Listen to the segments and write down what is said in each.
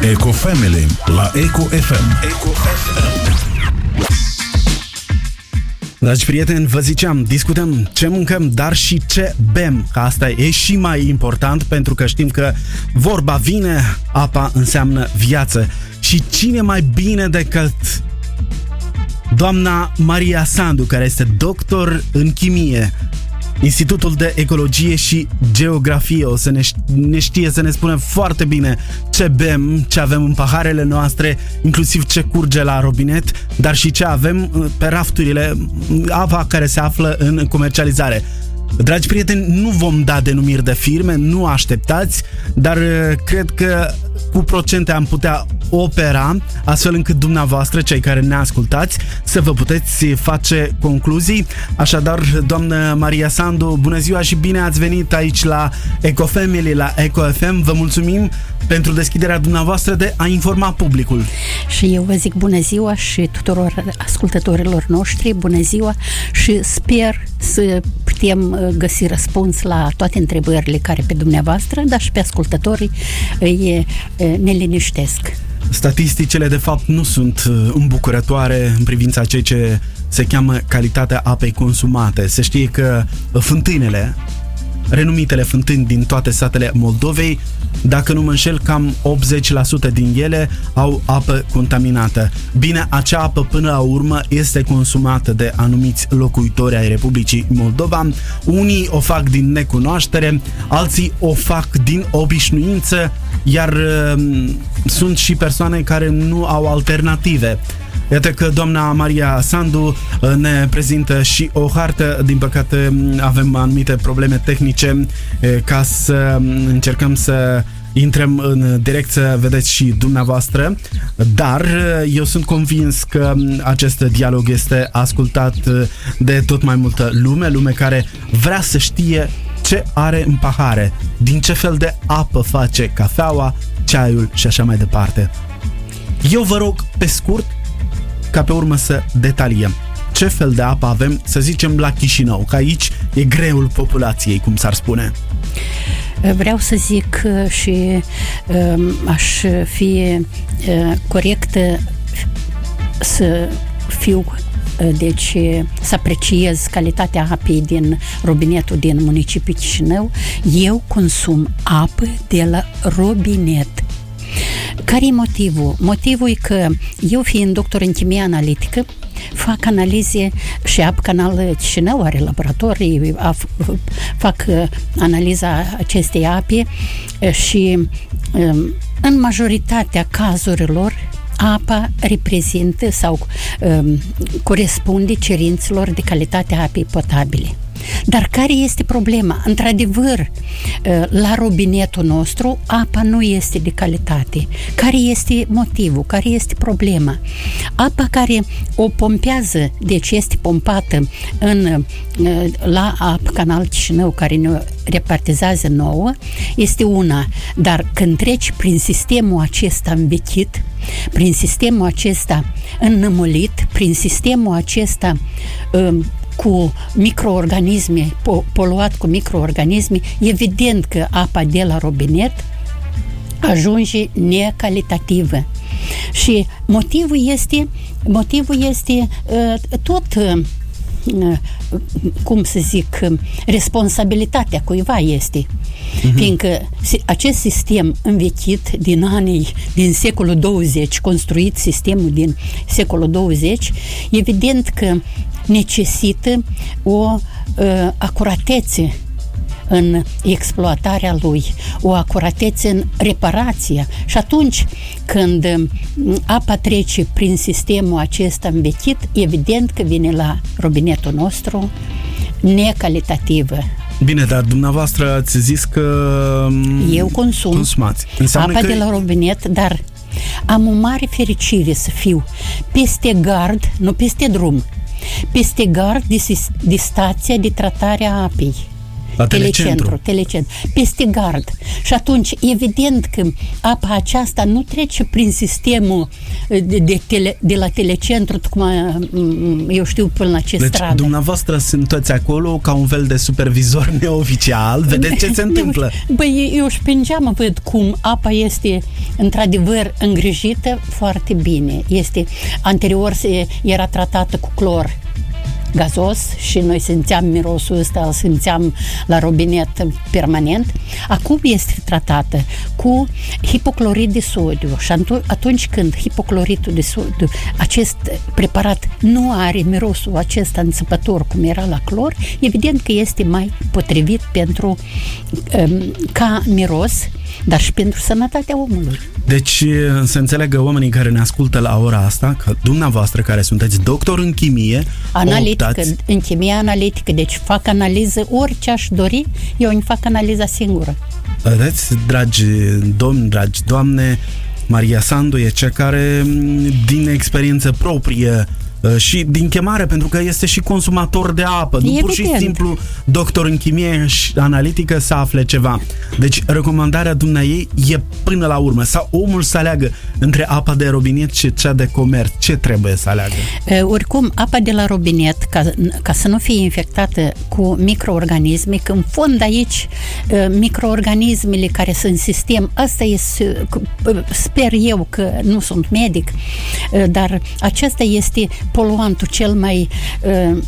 Eco Family la Eco FM. Eco FM. Dragi prieteni, vă ziceam, discutăm ce mâncăm, dar și ce bem. Că asta e și mai important pentru că știm că vorba vine, apa înseamnă viață. Și cine mai bine decât doamna Maria Sandu, care este doctor în chimie, Institutul de Ecologie și Geografie o să ne, ne știe să ne spună foarte bine ce bem, ce avem în paharele noastre, inclusiv ce curge la robinet, dar și ce avem uh, pe rafturile, apa care se află în comercializare. Dragi prieteni, nu vom da denumiri de firme, nu așteptați, dar uh, cred că cu procente am putea opera, astfel încât dumneavoastră, cei care ne ascultați, să vă puteți face concluzii. Așadar, doamnă Maria Sandu, bună ziua și bine ați venit aici la Ecofamily, la EcoFM. Vă mulțumim pentru deschiderea dumneavoastră de a informa publicul. Și eu vă zic bună ziua și tuturor ascultătorilor noștri, bună ziua și sper să putem uh, găsi răspuns la toate întrebările care pe dumneavoastră, dar și pe ascultătorii îi ne liniștesc. Statisticile, de fapt, nu sunt uh, îmbucurătoare în privința ceea ce se cheamă calitatea apei consumate. Se știe că fântânele, renumitele fântâni din toate satele Moldovei, dacă nu mă înșel, cam 80% din ele au apă contaminată. Bine, acea apă până la urmă este consumată de anumiți locuitori ai Republicii Moldova. Unii o fac din necunoaștere, alții o fac din obișnuință, iar uh, sunt și persoane care nu au alternative. Iată că doamna Maria Sandu uh, ne prezintă și o hartă. Din păcate avem anumite probleme tehnice uh, ca să um, încercăm să intrăm în direct să vedeți și dumneavoastră, dar uh, eu sunt convins că um, acest dialog este ascultat de tot mai multă lume, lume care vrea să știe ce are în pahare, din ce fel de apă face cafeaua, ceaiul și așa mai departe. Eu vă rog, pe scurt, ca pe urmă să detaliem ce fel de apă avem, să zicem, la Chișinău, că aici e greul populației, cum s-ar spune. Vreau să zic uh, și um, aș fi uh, corectă să fiu uh, deci să apreciez calitatea apei din robinetul din municipiul Chișinău, eu consum apă de la robinet. Care e motivul? Motivul e că eu fiind doctor în chimie analitică, fac analize și Ap Canal Chișinău are laboratorii, fac uh, analiza acestei ape uh, și um, în majoritatea cazurilor apa reprezintă sau um, corespunde cerințelor de calitate a apei potabile. Dar care este problema? Într-adevăr, ă, la robinetul nostru apa nu este de calitate. Care este motivul? Care este problema? Apa care o pompează, deci este pompată în, ă, la ap Canal Chișinău, care ne repartizează nouă, este una. Dar când treci prin sistemul acesta învechit, prin sistemul acesta înnămulit, prin sistemul acesta um, cu microorganisme, poluat cu microorganisme, evident că apa de la robinet ajunge necalitativă. Și motivul este, motivul este uh, tot uh, cum să zic, responsabilitatea cuiva este. Uh-huh. Fiindcă acest sistem învechit din anii, din secolul 20, construit sistemul din secolul 20, evident că necesită o uh, acuratețe în exploatarea lui, o acuratețe în reparație. Și atunci când apa trece prin sistemul acesta învechit, evident că vine la robinetul nostru necalitativă. Bine, dar dumneavoastră ați zis că Eu consum consumați. Înseamnă apa că... de la robinet, dar am o mare fericire să fiu peste gard, nu peste drum, peste gard de, de stația de tratare a apei La telecentru, telecentru. telecentru, peste gard. Și atunci, evident că apa aceasta nu trece prin sistemul de, de, tele, de la telecentru, cum eu știu, până la ce deci, stradă. dumneavoastră sunteți acolo ca un fel de supervizor neoficial, vedeți ce se întâmplă. Băi, eu și prin geamă văd cum apa este într-adevăr îngrijită foarte bine. Este, anterior se era tratată cu clor gazos și noi simțeam mirosul ăsta, îl simțeam la robinet permanent. Acum este tratată cu hipoclorid de sodiu și atunci când hipocloridul de sodiu, acest preparat nu are mirosul acesta înțepător cum era la clor, evident că este mai potrivit pentru um, ca miros, dar și pentru sănătatea omului. Deci să înțelegă oamenii care ne ascultă la ora asta că dumneavoastră care sunteți doctor în chimie, analitică, optați... în chimie analitică, deci fac analiză orice aș dori, eu îmi fac analiza singură. Vedeți, dragi domni, dragi doamne, Maria Sandu e cea care din experiență proprie Uh, și din chemare, pentru că este și consumator de apă. Evident. Nu pur și simplu doctor în chimie și analitică să afle ceva. Deci recomandarea dumneai e până la urmă. Sau omul să aleagă între apa de robinet și cea de comerț. Ce trebuie să aleagă? Uh, oricum, apa de la robinet, ca, ca să nu fie infectată cu microorganisme, că în fond aici uh, microorganismele care sunt în sistem, asta e, sper eu că nu sunt medic, dar acesta este poluantul cel mai uh,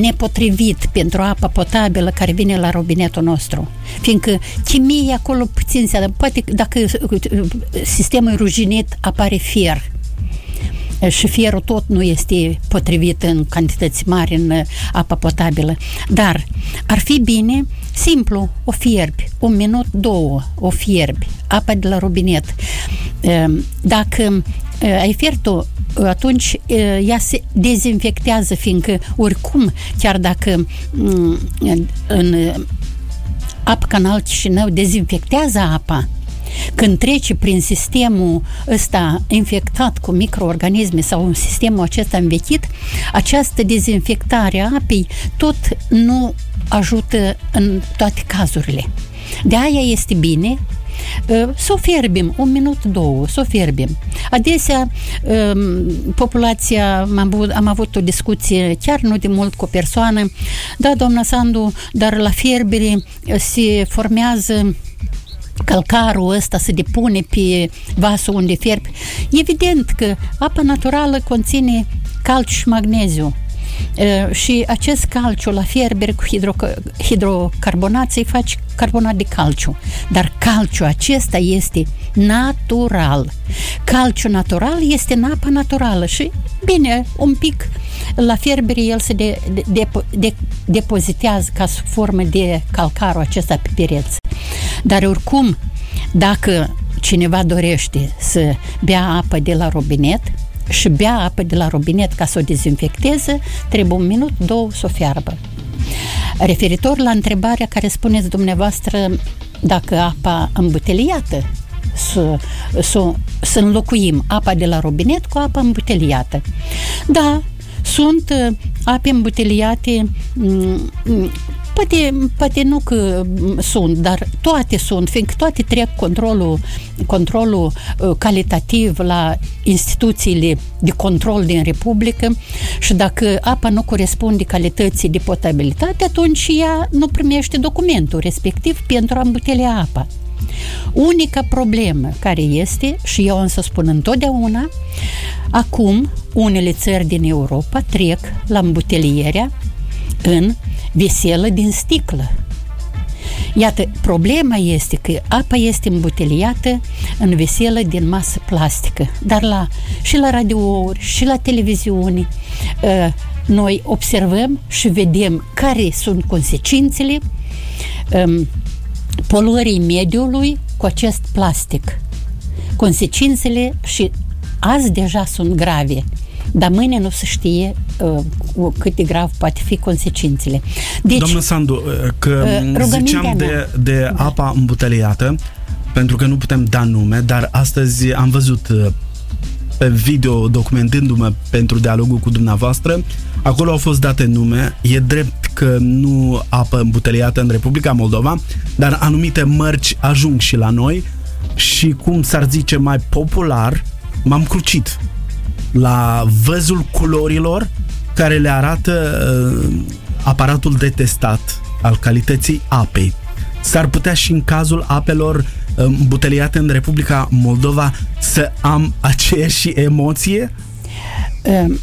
nepotrivit pentru apa potabilă care vine la robinetul nostru. Fiindcă chimie acolo puțin se poate dacă sistemul ruginit apare fier și fierul tot nu este potrivit în cantități mari în apa potabilă. Dar ar fi bine, simplu, o fierbi, un minut, două, o fierbi, apa de la robinet. Dacă ai fiert-o atunci ea se dezinfectează, fiindcă oricum, chiar dacă în apă canal Chișinău dezinfectează apa, când trece prin sistemul ăsta infectat cu microorganisme sau un sistemul acesta învechit, această dezinfectare a apei tot nu ajută în toate cazurile. De aia este bine să o fierbim, un minut, două, să o fierbim. Adesea, populația, am avut, am avut o discuție chiar nu de mult cu o persoană, da, doamna Sandu, dar la fierbere se formează calcarul ăsta se depune pe vasul unde fierbi. Evident că apa naturală conține calciu și magneziu și acest calciu la fierber cu hidro- hidrocarbonat să-i faci carbonat de calciu. Dar calciu acesta este natural. Calciu natural este în apa naturală și bine, un pic la fierbere el se de, de, de, de, depozitează ca formă de calcarul acesta pe pereți. Dar oricum, dacă cineva dorește să bea apă de la robinet, și bea apă de la robinet ca să o dezinfecteze, trebuie un minut, două să o fiarbă. Referitor la întrebarea care spuneți dumneavoastră dacă apa îmbuteliată să, să, să înlocuim apa de la robinet cu apa îmbuteliată. Da, sunt uh, ape îmbuteliate mm, mm, Poate, poate nu că sunt, dar toate sunt, fiindcă toate trec controlul, controlul uh, calitativ la instituțiile de control din Republică și dacă apa nu corespunde calității de potabilitate, atunci ea nu primește documentul respectiv pentru a îmbutelea apa. Unica problemă care este, și eu însă spun întotdeauna, acum unele țări din Europa trec la îmbutelierea în veselă din sticlă. Iată, problema este că apa este îmbuteliată în veselă din masă plastică, dar la, și la radiouri, și la televiziune, ă, noi observăm și vedem care sunt consecințele ă, poluării mediului cu acest plastic. Consecințele și azi deja sunt grave dar mâine nu se știe uh, cât de grav poate fi consecințele. Deci, Doamnă Sandu, uh, că uh, ziceam de, de da. apa îmbuteliată, pentru că nu putem da nume, dar astăzi am văzut uh, pe video documentându-mă pentru dialogul cu dumneavoastră, acolo au fost date nume, e drept că nu apă îmbuteliată în Republica Moldova, dar anumite mărci ajung și la noi și cum s-ar zice mai popular, m-am crucit la văzul culorilor care le arată uh, aparatul detestat al calității apei. S-ar putea și în cazul apelor uh, îmbuteliate în Republica Moldova să am aceeași emoție? Um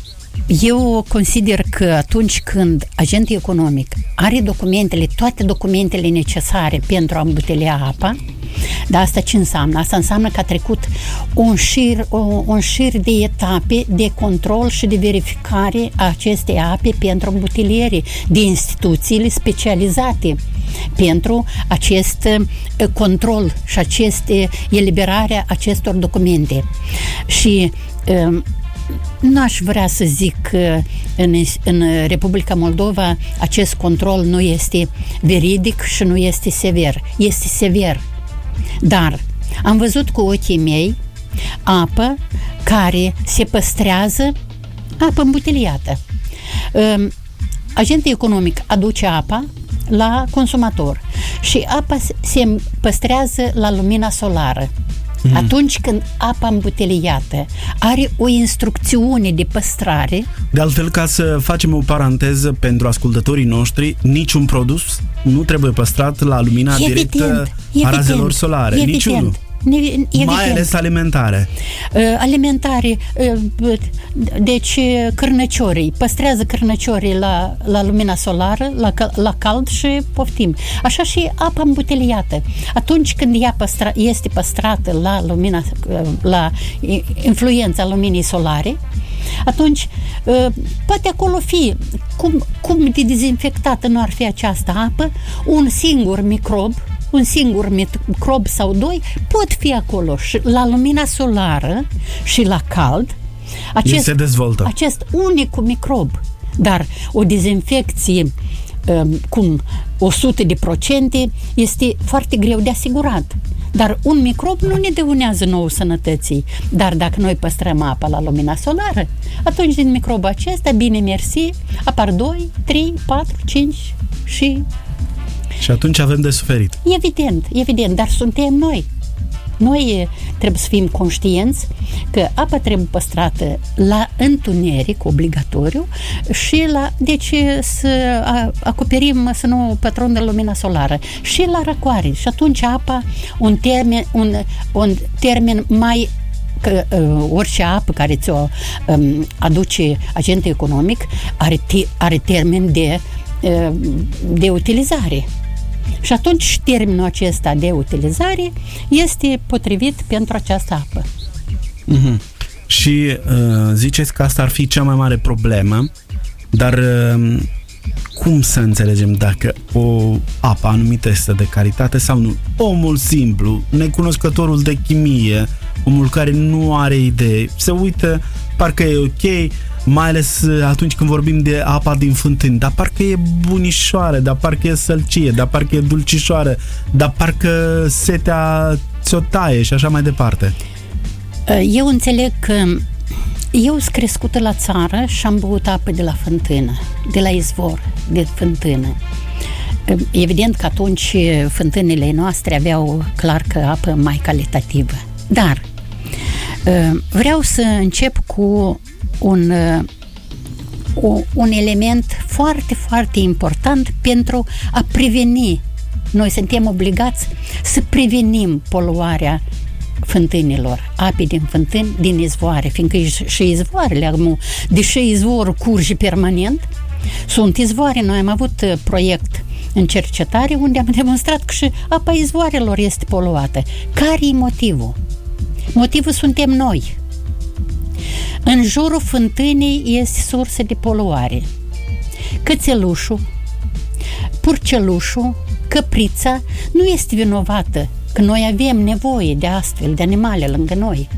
eu consider că atunci când agentul economic are documentele, toate documentele necesare pentru a îmbutelea apa, dar asta ce înseamnă? Asta înseamnă că a trecut un șir, un șir de etape de control și de verificare a acestei ape pentru îmbuteliere de instituțiile specializate pentru acest uh, control și aceste eliberarea acestor documente. Și um, nu aș vrea să zic că în, în Republica Moldova acest control nu este veridic și nu este sever. Este sever. Dar am văzut cu ochii mei apă care se păstrează, apă îmbuteliată. Agentul economic aduce apa la consumator și apa se păstrează la lumina solară. Mm. Atunci când apa îmbuteliată are o instrucțiune de păstrare. De altfel, ca să facem o paranteză pentru ascultătorii noștri, niciun produs nu trebuie păstrat la lumina evident, directă evident, a razelor solare. Evident. Niciunul. Evident. Mai ales alimentare. Uh, alimentare, uh, deci cârnăciorii, păstrează cârnăciorii la, la lumina solară, la, la cald și poftim. Așa și apa îmbuteliată. Atunci când ea păstra, este păstrată la lumina, uh, la influența luminii solare, atunci poate acolo fi cum, cum de dezinfectată nu ar fi această apă, un singur microb un singur microb sau doi pot fi acolo și la lumina solară și la cald acest, se dezvoltă. acest unic microb. Dar o dezinfecție um, cum 100 de procente este foarte greu de asigurat. Dar un microb nu ne dăunează nouă sănătății. Dar dacă noi păstrăm apa la lumina solară, atunci din microbul acesta, bine mersi, apar 2, 3, 4, 5 și și atunci avem de suferit. Evident, evident, dar suntem noi. Noi trebuie să fim conștienți că apa trebuie păstrată la întuneric obligatoriu și la, deci să acoperim, să nu pătrundă lumina solară și la răcoare. Și atunci apa, un termen, un, un termen mai că uh, orice apă care ți-o um, aduce agentul economic are, te, are termen de, uh, de utilizare. Și atunci termenul acesta de utilizare este potrivit pentru această apă. Mm-hmm. Și uh, ziceți că asta ar fi cea mai mare problemă, dar uh, cum să înțelegem dacă o apă anumită este de calitate sau nu? Omul simplu, necunoscătorul de chimie, omul care nu are idee, se uită, parcă e ok, mai ales uh, atunci când vorbim de apa din fântâni, dar parcă e bunișoară, dar parcă e sălcie, dar parcă e dulcișoară, dar parcă setea ți-o taie și așa mai departe. Uh, eu înțeleg că eu sunt crescută la țară și am băut apă de la fântână, de la izvor, de fântână. Uh, evident că atunci fântânile noastre aveau clar că apă mai calitativă. Dar vreau să încep cu un, uh, un element foarte, foarte important pentru a preveni. Noi suntem obligați să prevenim poluarea fântânilor, apei din fântâni, din izvoare, fiindcă și izvoarele acum, deși izvorul curge permanent, sunt izvoare. Noi am avut uh, proiect în cercetare unde am demonstrat că și apa izvoarelor este poluată. Care e motivul? Motivul suntem noi. În jurul fântânii este sursă de poluare. Cățelușul, purcelușul, căprița nu este vinovată că noi avem nevoie de astfel de animale lângă noi.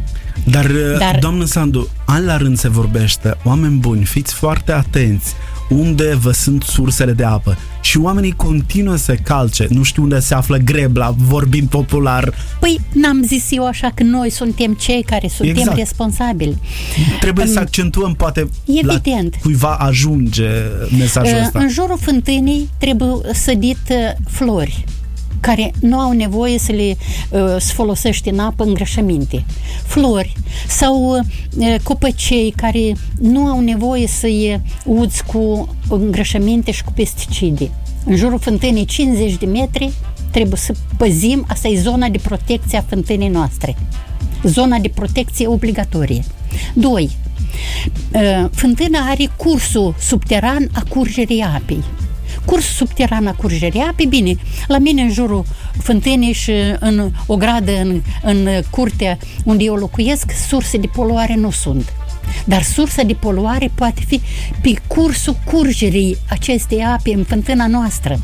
Dar, Dar doamnă Sandu, an la rând se vorbește, oameni buni, fiți foarte atenți, unde vă sunt sursele de apă. Și oamenii continuă să calce. Nu știu unde se află grebla, vorbind popular. Păi n-am zis eu așa că noi suntem cei care suntem Exact. responsabili. Trebuie să În- accentuăm, poate Evident. la cuiva ajunge mesajul Uh, ăsta. În jurul fântânii trebuie sădit uh, flori care nu au nevoie să le uh, să folosești în apă îngrășăminte. Flori sau uh, copăcei care nu au nevoie să-i uzi cu îngrășăminte și cu pesticide. În jurul fântânii 50 de metri trebuie să păzim, asta e zona de protecție a fântânii noastre. Zona de protecție obligatorie. 2. Fântâna are cursul subteran a curgerii apei. Cursul subteran a curgerii apei, bine, la mine în jurul fântânii și în o gradă în, în curtea unde eu locuiesc, surse de poluare nu sunt. Dar sursa de poluare poate fi pe cursul curgerii acestei ape în fântâna noastră.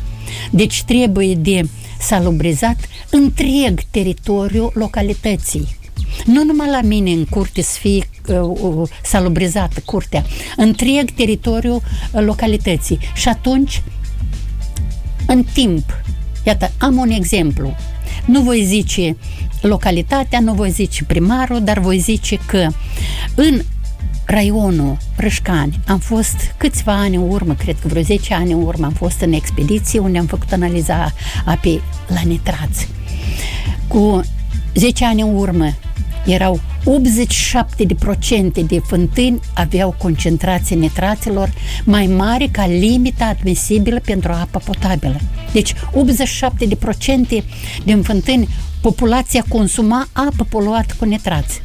Deci trebuie de salubrizat întreg teritoriul localității. Nu numai la mine în curte să fie uh, uh, salubrizată curtea, întreg teritoriul uh, localității. Și atunci, în timp, iată, am un exemplu. Nu voi zice localitatea, nu voi zice primarul, dar voi zice că în raionul Râșcani am fost câțiva ani în urmă, cred că vreo 10 ani în urmă, am fost în expediție unde am făcut analiza apei la nitrați. Cu 10 ani în urmă erau 87% de fântâni aveau concentrație nitraților mai mare ca limita admisibilă pentru apa potabilă. Deci 87% din fântâni populația consuma apă poluată cu nitrați.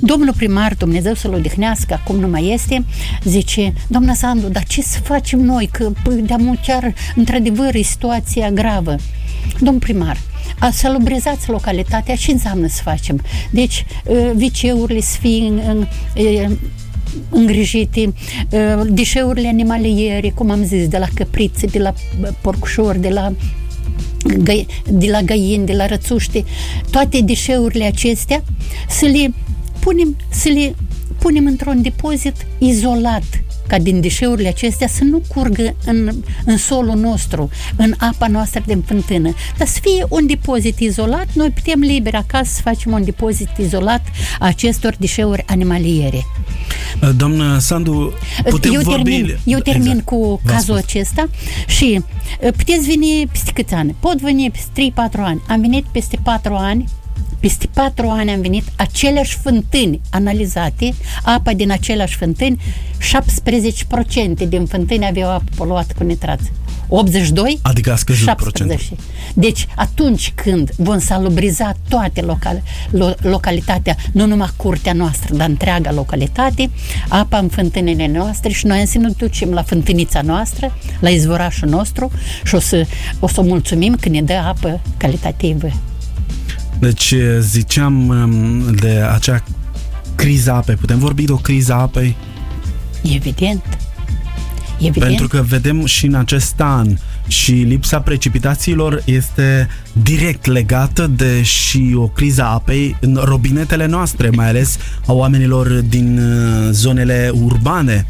Domnul primar, Dumnezeu să-l odihnească, acum nu mai este, zice, doamna Sandu, dar ce să facem noi, că păi, de-am chiar, într-adevăr, e situația gravă. Domn primar, a salubrizați localitatea, ce înseamnă să facem? Deci, viceurile să fie în, în, în îngrijite, deșeurile animaliere, cum am zis, de la căprițe, de la porcușori, de la de la găini, de la rățuște, toate deșeurile acestea, să le punem, să le punem într-un depozit izolat ca din deșeurile acestea să nu curgă în, în solul nostru, în apa noastră din fântână, dar să fie un depozit izolat, noi putem liber acasă să facem un depozit izolat a acestor deșeuri animaliere. Doamnă Sandu, putem eu vorbi... Termin, eu termin exact. cu cazul spus. acesta și puteți veni peste câți ani? Pot veni peste 3-4 ani. Am venit peste 4 ani peste patru ani am venit aceleași fântâni analizate, apa din aceleași fântâni, 17% din fântâni aveau apă poluată cu nitrați. 82? Adică a scăzut 17. procentul. Deci atunci când vom salubriza toate local, lo, localitatea, nu numai curtea noastră, dar întreaga localitate, apa în fântânile noastre și noi să ne ducem la fântânița noastră, la izvorașul nostru și o să, o să mulțumim că ne dă apă calitativă. Deci ziceam um, de acea criza apei. Putem vorbi de o criză apei? Evident. Evident. Pentru că vedem și în acest an și lipsa precipitațiilor este direct legată de și o criză apei în robinetele noastre, mai ales a oamenilor din zonele urbane.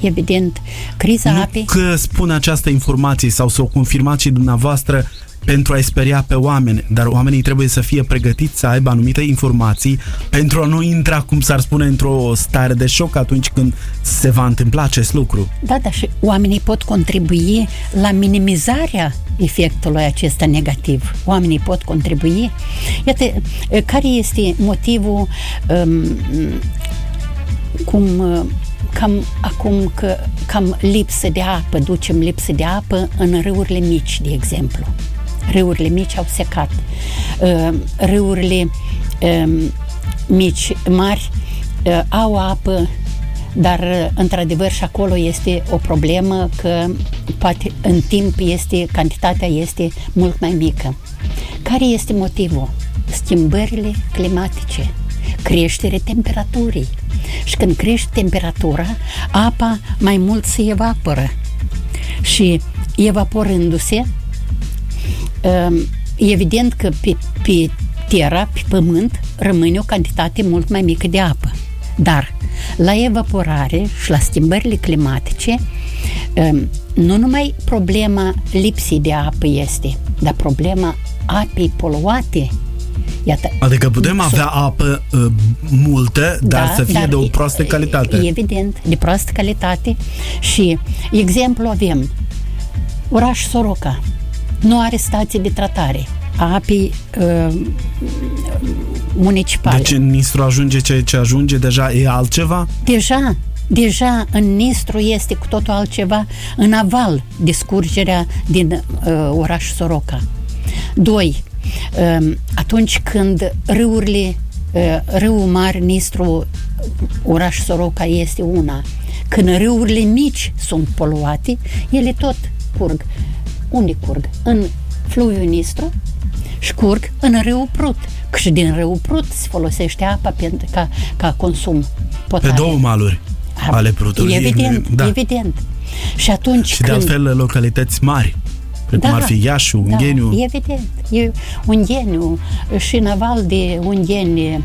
Evident, criza nu apei... că spun această informație sau să o confirmați și dumneavoastră pentru a-i speria pe oameni, dar oamenii trebuie să fie pregătiți să aibă anumite informații pentru a nu intra, cum s-ar spune, într-o stare de șoc atunci când se va întâmpla acest lucru. Da, dar și oamenii pot contribui la minimizarea efectului acesta negativ. Oamenii pot contribui. Iată, care este motivul um, cum cam acum că cam lipsă de apă, ducem lipsă de apă în râurile mici, de exemplu. Râurile mici au secat. Râurile mici, mari, au apă, dar într-adevăr și acolo este o problemă că poate în timp este, cantitatea este mult mai mică. Care este motivul? Schimbările climatice, creștere temperaturii. Și când crește temperatura, apa mai mult se evaporă. Și evaporându-se, evident că pe, pe Terra, pe Pământ, rămâne o cantitate mult mai mică de apă. Dar la evaporare și la schimbările climatice, um, nu numai problema lipsii de apă este, dar problema apei poluate. Iată, adică putem avea apă uh, multă, dar da, să fie dar de o proastă calitate. Evident, de proastă calitate. Și exemplu avem oraș Soroca. Nu are stație de tratare a apei uh, municipale. Deci în Nistru ajunge ce, ce ajunge, deja e altceva? Deja, deja în Nistru este cu totul altceva, în aval discurgerea din uh, oraș Soroca. Doi, uh, atunci când râurile, uh, râul mare Nistru, oraș Soroca este una, când râurile mici sunt poluate, ele tot curg. Unde curg? În fluviul Nistru și curg în râul Prut. Și din râul Prut se folosește apa pentru, ca, ca consum potabil. Pe două maluri ale Prutului. Evident, da. evident. Și atunci Și când... de altfel localități mari precum da, ar fi Iași, Ungheniu. Da, evident. E Ungheniu și naval de Ungheni.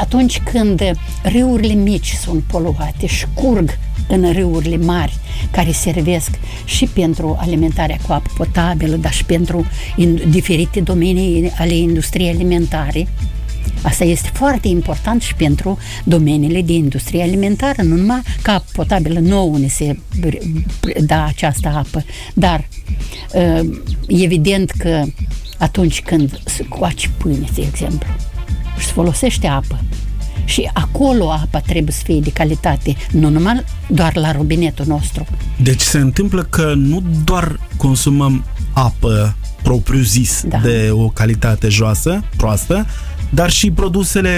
Atunci când râurile mici sunt poluate și curg în râurile mari care servesc și pentru alimentarea cu apă potabilă, dar și pentru in, diferite domenii ale industriei alimentare. Asta este foarte important și pentru domeniile de industrie alimentară, nu numai ca apă potabilă nouă ne se da această apă, dar uh, evident că atunci când se coace pâine, de exemplu, și se folosește apă, și acolo apa trebuie să fie de calitate, nu numai doar la robinetul nostru. Deci se întâmplă că nu doar consumăm apă propriu-zis da. de o calitate joasă, proastă, dar și produsele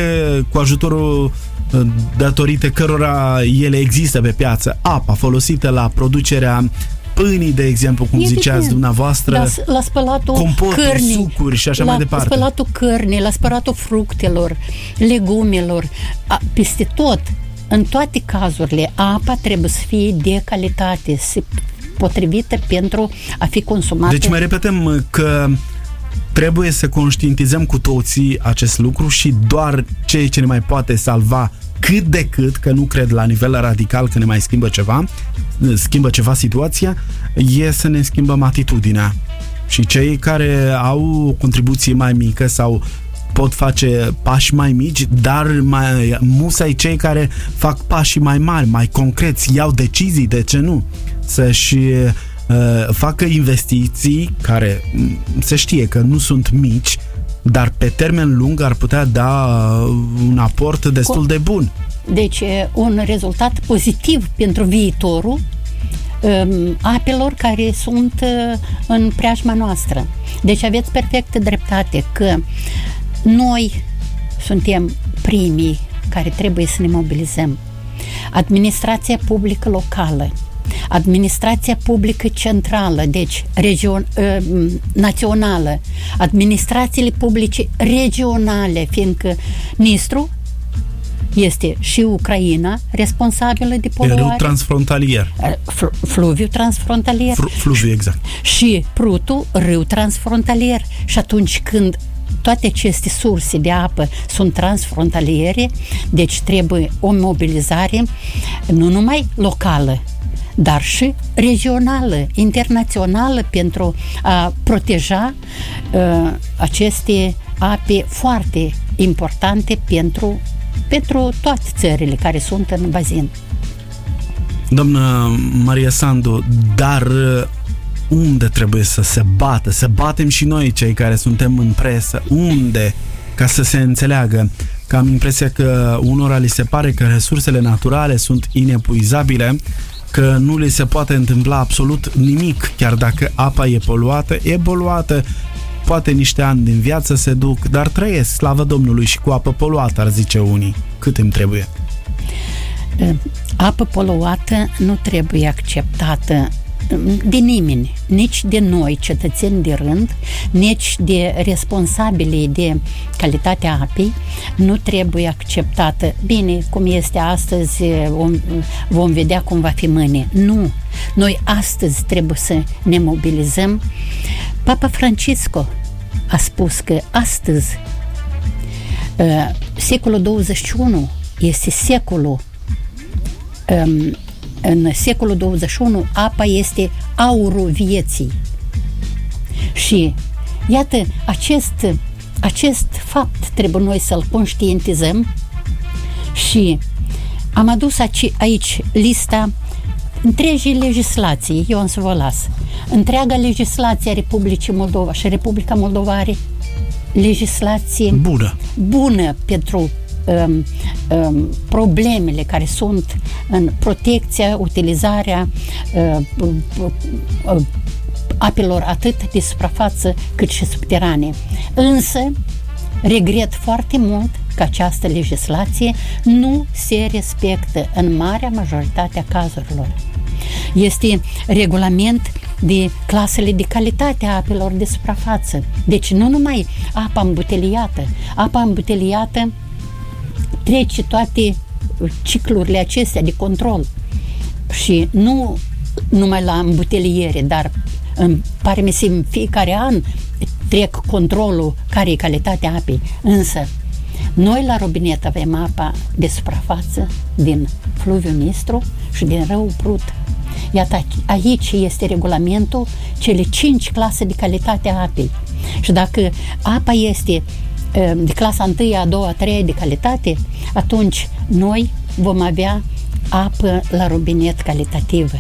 cu ajutorul uh, datorită cărora ele există pe piață, apa folosită la producerea pâinii, de exemplu, cum Evident. ziceați dumneavoastră, la, la spălatul compoturi, cărnii, sucuri și așa la mai departe. La spălatul cărnii, la spălatul fructelor, legumelor, a, peste tot, în toate cazurile, apa trebuie să fie de calitate, potrivită pentru a fi consumată. Deci mai repetăm că trebuie să conștientizăm cu toții acest lucru și doar ceea ce ne mai poate salva cât de cât, că nu cred la nivel radical că ne mai schimbă ceva, schimbă ceva situația, e să ne schimbăm atitudinea. Și cei care au o contribuție mai mică sau pot face pași mai mici, dar mai musai cei care fac pași mai mari, mai concreți, iau decizii, de ce nu? Să-și uh, facă investiții care se știe că nu sunt mici, dar pe termen lung ar putea da un aport destul de bun. Deci, un rezultat pozitiv pentru viitorul um, apelor care sunt uh, în preajma noastră. Deci aveți perfectă dreptate că noi suntem primii care trebuie să ne mobilizăm. Administrația publică locală, administrația publică centrală, deci region, ă, națională, administrațiile publice regionale, fiindcă Nistru este și Ucraina responsabilă de poluare. Râu transfrontalier. Fl- fluviu transfrontalier. Fl- fluviu, exact. Și Prutul, râu transfrontalier. Și atunci când toate aceste surse de apă sunt transfrontaliere, deci trebuie o mobilizare nu numai locală, dar și regională, internațională pentru a proteja uh, aceste ape foarte importante pentru, pentru toate țările care sunt în bazin. Doamnă Maria Sandu, dar uh, unde trebuie să se bată? Să batem și noi cei care suntem în presă. Unde? Ca să se înțeleagă că am impresia că unora li se pare că resursele naturale sunt inepuizabile că nu le se poate întâmpla absolut nimic, chiar dacă apa e poluată, e poluată, poate niște ani din viață se duc, dar trăiesc, slavă Domnului, și cu apă poluată, ar zice unii. Cât îmi trebuie? Apă poluată nu trebuie acceptată de nimeni, nici de noi, cetățeni de rând, nici de responsabili de calitatea apei, nu trebuie acceptată. Bine, cum este astăzi, vom, vom vedea cum va fi mâine. Nu. Noi astăzi trebuie să ne mobilizăm. Papa Francisco a spus că astăzi, secolul 21, este secolul um, în secolul 21 apa este aurul vieții. Și iată, acest, acest fapt trebuie noi să-l conștientizăm și am adus aici, aici lista întregii legislații, eu am să vă las. Întreaga legislație a Republicii Moldova și Republica Moldova are legislație Bună. bună pentru um, um, problemele care sunt în protecția, utilizarea uh, uh, uh, apelor atât de suprafață cât și subterane. Însă, regret foarte mult că această legislație nu se respectă în marea majoritate a cazurilor. Este regulament de clasele de calitate a apelor de suprafață. Deci nu numai apa îmbuteliată. Apa îmbuteliată trece toate ciclurile acestea de control. Și nu numai la îmbuteliere, dar îmi pare mi se în fiecare an trec controlul care e calitatea apei. Însă, noi la robinet avem apa de suprafață din fluviul Nistru și din râu Prut. Iată, aici este regulamentul cele cinci clase de calitate a apei. Și dacă apa este de clasa 1, a 2, a 3 de calitate, atunci noi vom avea apă la robinet calitativă.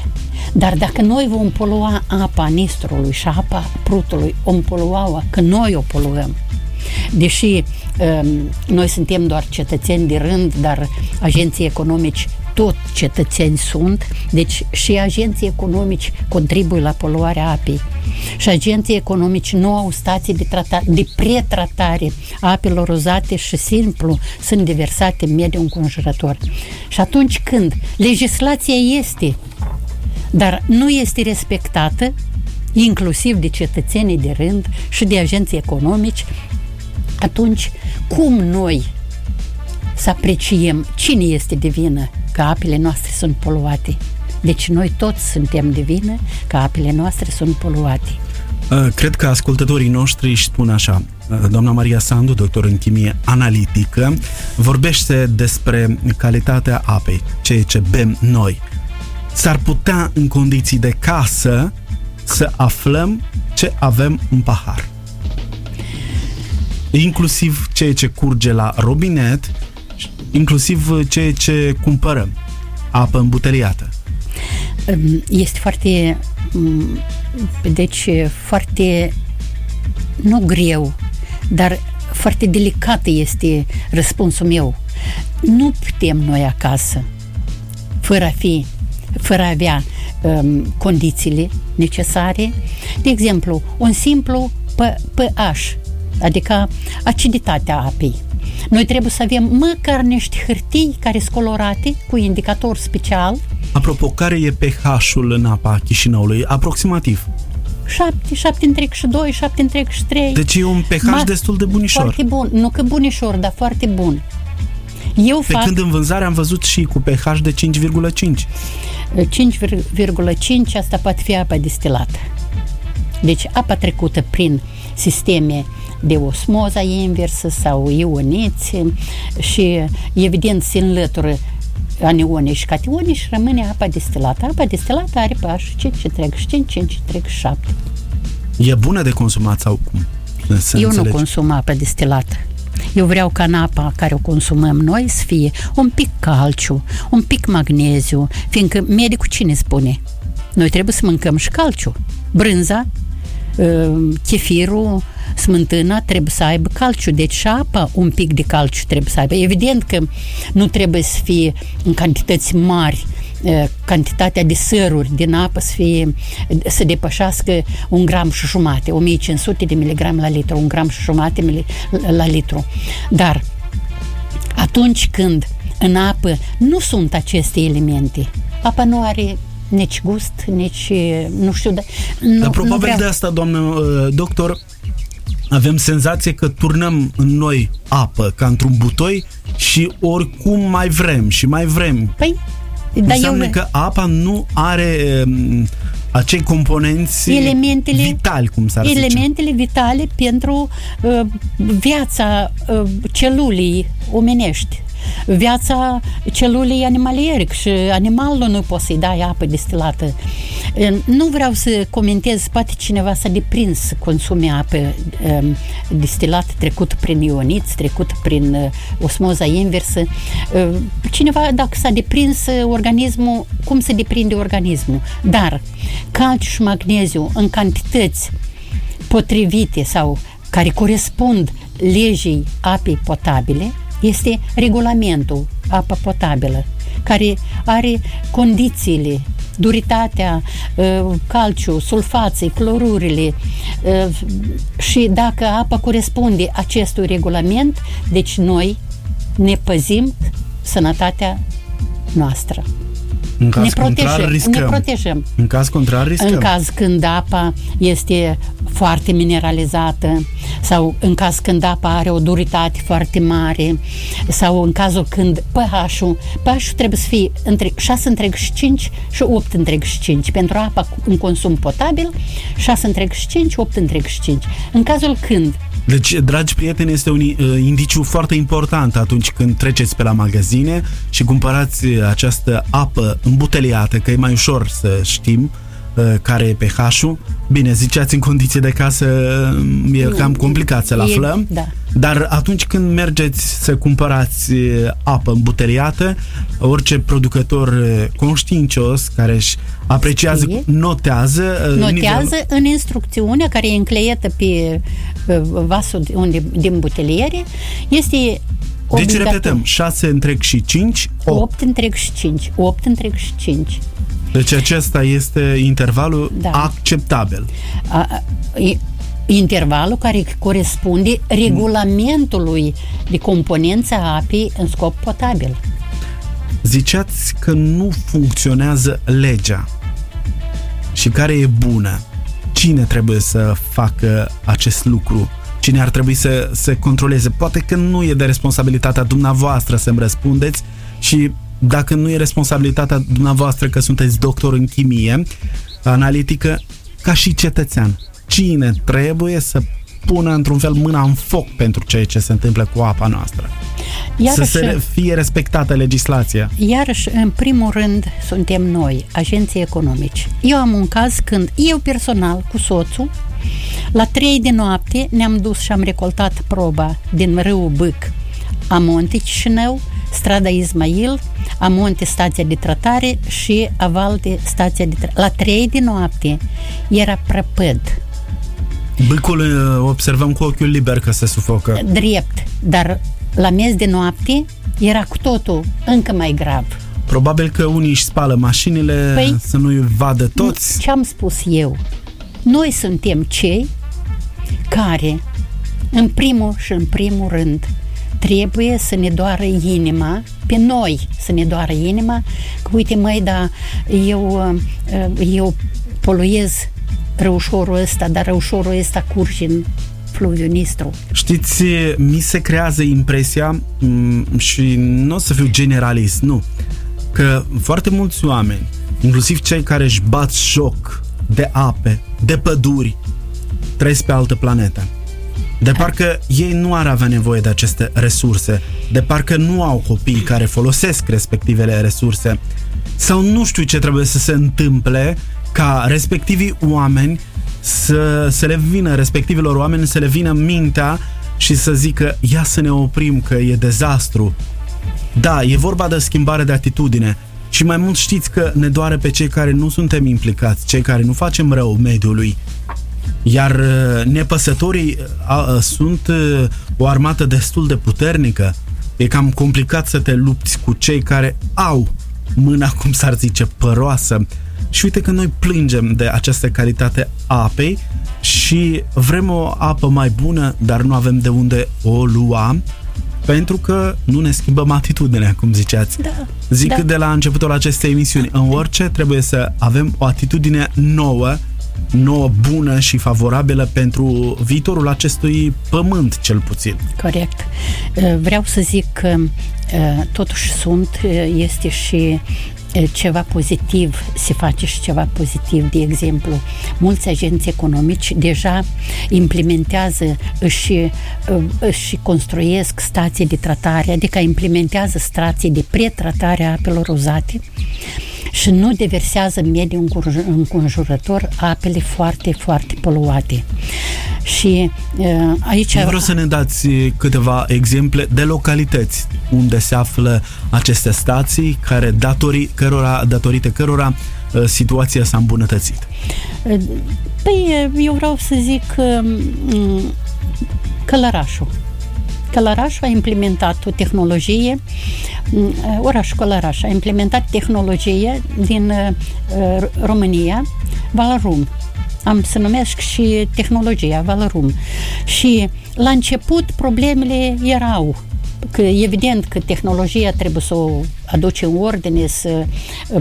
Dar dacă noi vom polua apa Nistrului și apa Prutului, om polua că noi o poluăm. Deși um, noi suntem doar cetățeni de rând, dar agenții economici tot cetățeni sunt, deci și agenții economici contribuie la poluarea apei. Și agenții economici nu au stații de, trata- de pretratare a apelor uzate și simplu sunt diversate în mediul înconjurător. Și atunci când legislația este, dar nu este respectată, inclusiv de cetățenii de rând și de agenții economici, atunci cum noi să apreciem cine este de vină că apele noastre sunt poluate? Deci noi toți suntem de vină că apele noastre sunt poluate. Uh, cred că ascultătorii noștri își spun așa. Uh, doamna Maria Sandu, doctor în chimie analitică, vorbește despre calitatea apei, ceea ce bem noi. S-ar putea în condiții de casă să aflăm ce avem în pahar. Inclusiv ceea ce curge la robinet, inclusiv ceea ce cumpărăm. Apă îmbuteliată. Este foarte deci foarte nu greu, dar foarte delicat este răspunsul meu. Nu putem noi acasă, fără a fi, fără a avea um, condițiile necesare. De exemplu, un simplu pH, adică aciditatea apei. Noi trebuie să avem măcar niște hârtii care sunt colorate cu indicator special. Apropo, care e pH-ul în apa Chișinăului? Aproximativ. 7, 7 întreg și 2, 7 întreg și 3. Deci e un pH Ma- destul de bunișor. Foarte bun. Nu că bunișor, dar foarte bun. Eu Pe fac... când în vânzare am văzut și cu pH de 5,5. 5,5 asta poate fi apa destilată. Deci apa trecută prin sisteme de osmoza inversă sau ioniți și evident se înlătură anione și catione și rămâne apa destilată. Apa destilată are pH 5 întreg 5, 5 întreg 7. E bună de consumat sau cum? Să Eu înțelegi. nu consum apă destilată. Eu vreau ca în apa care o consumăm noi să fie un pic calciu, un pic magneziu, fiindcă medicul cine spune? Noi trebuie să mâncăm și calciu. Brânza, ă, chefirul, smântâna trebuie să aibă calciu, deci și apa un pic de calciu trebuie să aibă. Evident că nu trebuie să fie în cantități mari, cantitatea de săruri din apă să fie să depășească un gram și jumate, 1500 de miligrame la litru, un gram și jumate la litru. Dar atunci când în apă nu sunt aceste elemente, apa nu are nici gust, nici, nu știu, de, nu, Dar probabil nu vreau... de asta, doamnă doctor, avem senzație că turnăm în noi apă ca într-un butoi și oricum mai vrem și mai vrem. Păi, da Înseamnă eu... că apa nu are um, acei componenți Elementele- vitali, cum s-ar zice. elementele vitale pentru uh, viața uh, celulei omenești viața celulei animalieric și animalul nu poți să-i dai apă destilată. Uh, Nu vreau să comentez, poate cineva s-a deprins să consume apă um, destilată, trecut prin ioniți, trecut prin uh, osmoza inversă. Uh, Cineva, dacă s-a deprins uh, organismul, cum se deprinde organismul? Dar calciu și magneziu în cantități potrivite sau care corespund legii apei potabile este regulamentul apă potabilă, care are condițiile, duritatea, uh, calciu, sulfații, clorurile uh, și dacă apa corespunde acestui regulament, deci noi ne păzim sănătatea noastră. În caz ne contrar, protejăm, riscăm. ne protejăm. În caz contrar, riscăm. În caz când apa este foarte mineralizată sau în caz când apa are o duritate foarte mare sau în cazul când pH-ul, pH-ul trebuie să fie între 6 întreg și 5 și 8 întreg și 5. Pentru apa în consum potabil, 6 întreg și 5, 8 întreg și 5. În cazul când Deci, dragi prieteni, este un uh, indiciu foarte important atunci când treceți pe la magazine și cumpărați uh, această apă îmbuteliată, că e mai ușor să știm uh, care e pH-ul. Bine, ziceați în condiții de casă, uh, e cam complicat să-l E- aflăm. da. Dar atunci când mergeți să cumpărați uh, apă îmbuteliată, orice producător uh, conștiincios care își apreciază, Scrie. notează, uh, nivelul- notează în instrucțiunea care e încleiată pe, pe vasul de- unde, din buteliere, este Deci obligatoriu. repetăm, 6 întreg și 5, 8. 8 întreg și 5. 8 întreg și 5. Deci acesta este intervalul Da. acceptabil. A, a, e- intervalul care corespunde regulamentului de componență a apei în scop potabil. Ziceați că nu funcționează legea și care e bună. Cine trebuie să facă acest lucru? Cine ar trebui să, să controleze? Poate că nu e de responsabilitatea dumneavoastră să-mi răspundeți și dacă nu e responsabilitatea dumneavoastră că sunteți doctor în chimie analitică, ca și cetățean, cine trebuie să pună într-un fel mâna în foc pentru ceea ce se întâmplă cu apa noastră? Iarăși, să se fie respectată legislația. iarăși, în primul rând, suntem noi, agenții economici. Eu am un caz când eu personal, cu soțul, la 3 de noapte ne-am dus și am recoltat proba din râul Bâc, Amonte Chișinău, strada Ismail, Amonte stația de tratare și Avalte stația de tratare. La 3 de noapte era prăpăd, Bâcul uh, observăm cu ochiul liber că se sufocă. drept, dar la miez de noapte era cu totul încă mai grav. Probabil că unii își spală mașinile Păi- să nu-i vadă toți. Ce am spus eu? Noi suntem cei care, în primul și în primul rând, trebuie să ne doară inima, pe noi să ne doară inima, că uite măi, da, eu, uh, eu poluez răușorul ăsta, dar răușorul ăsta curge în fluviul Nistru. Știți, mi se creează impresia m, și nu o să fiu generalist, nu, că foarte mulți oameni, inclusiv cei care își bat joc de ape, de păduri, trăiesc pe altă planetă. De parcă ei nu ar avea nevoie de aceste resurse, de parcă nu au copii care folosesc respectivele resurse, sau nu știu ce trebuie să se întâmple ca respectivii oameni să, să le vină, respectivilor oameni să le vină mintea și să zică ia să ne oprim că e dezastru. Da, e vorba de schimbare de atitudine și mai mult știți că ne doare pe cei care nu suntem implicați, cei care nu facem rău mediului. Iar uh, nepăsătorii uh, uh, sunt uh, o armată destul de puternică. E cam complicat să te lupți cu cei care au mâna, cum s-ar zice, păroasă. Și uite că noi plângem de această calitate a apei și vrem o apă mai bună, dar nu avem de unde o lua pentru că nu ne schimbăm atitudinea, cum ziceați. Da, Zic da. de la începutul acestei emisiuni, în orice trebuie să avem o atitudine nouă, nouă, bună și favorabilă pentru viitorul acestui pământ, cel puțin. Corect. Uh, Vreau să zic că uh, totuși sunt, uh, este și ceva pozitiv, se face și ceva pozitiv. De exemplu, mulți agenți economici deja implementează și, și construiesc stații de tratare, adică implementează stații de pretratare a apelor uzate și nu deversează în mediul înconjurător apele foarte, foarte poluate. Și uh, aici... Vreau să ne dați câteva exemple de localități unde se află aceste stații care datorii, cărora, datorită cărora uh, situația s-a îmbunătățit. Păi, eu vreau să zic uh, Călărașul. Călăraș a implementat o tehnologie, mm, orașul Călăraș a implementat tehnologie din uh, România, Valarum. Am să numesc și tehnologia Valarum. Și la început problemele erau că evident că tehnologia trebuie să o aduce în ordine, să,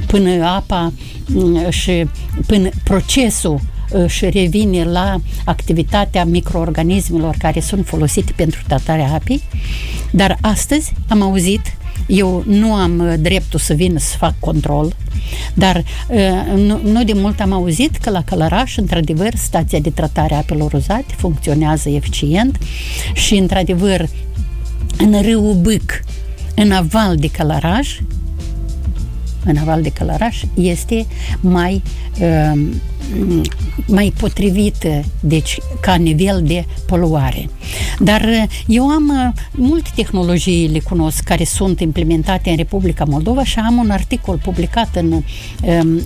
până apa mm, și până procesul și revine la activitatea microorganismelor care sunt folosite pentru tratarea apei, dar astăzi am auzit eu nu am uh, dreptul să vin să fac control, dar uh, nu, nu de mult am auzit că la Călăraș, într-adevăr, stația de tratare a apelor uzate funcționează eficient și, într-adevăr, în râul Bâc, în aval de Călăraș, în aval de Călăraș, este mai uh, mai potrivită, deci ca nivel de poluare. Dar uh, eu am uh, multe tehnologii, le cunosc, care sunt implementate în Republica Moldova și am un articol publicat în um,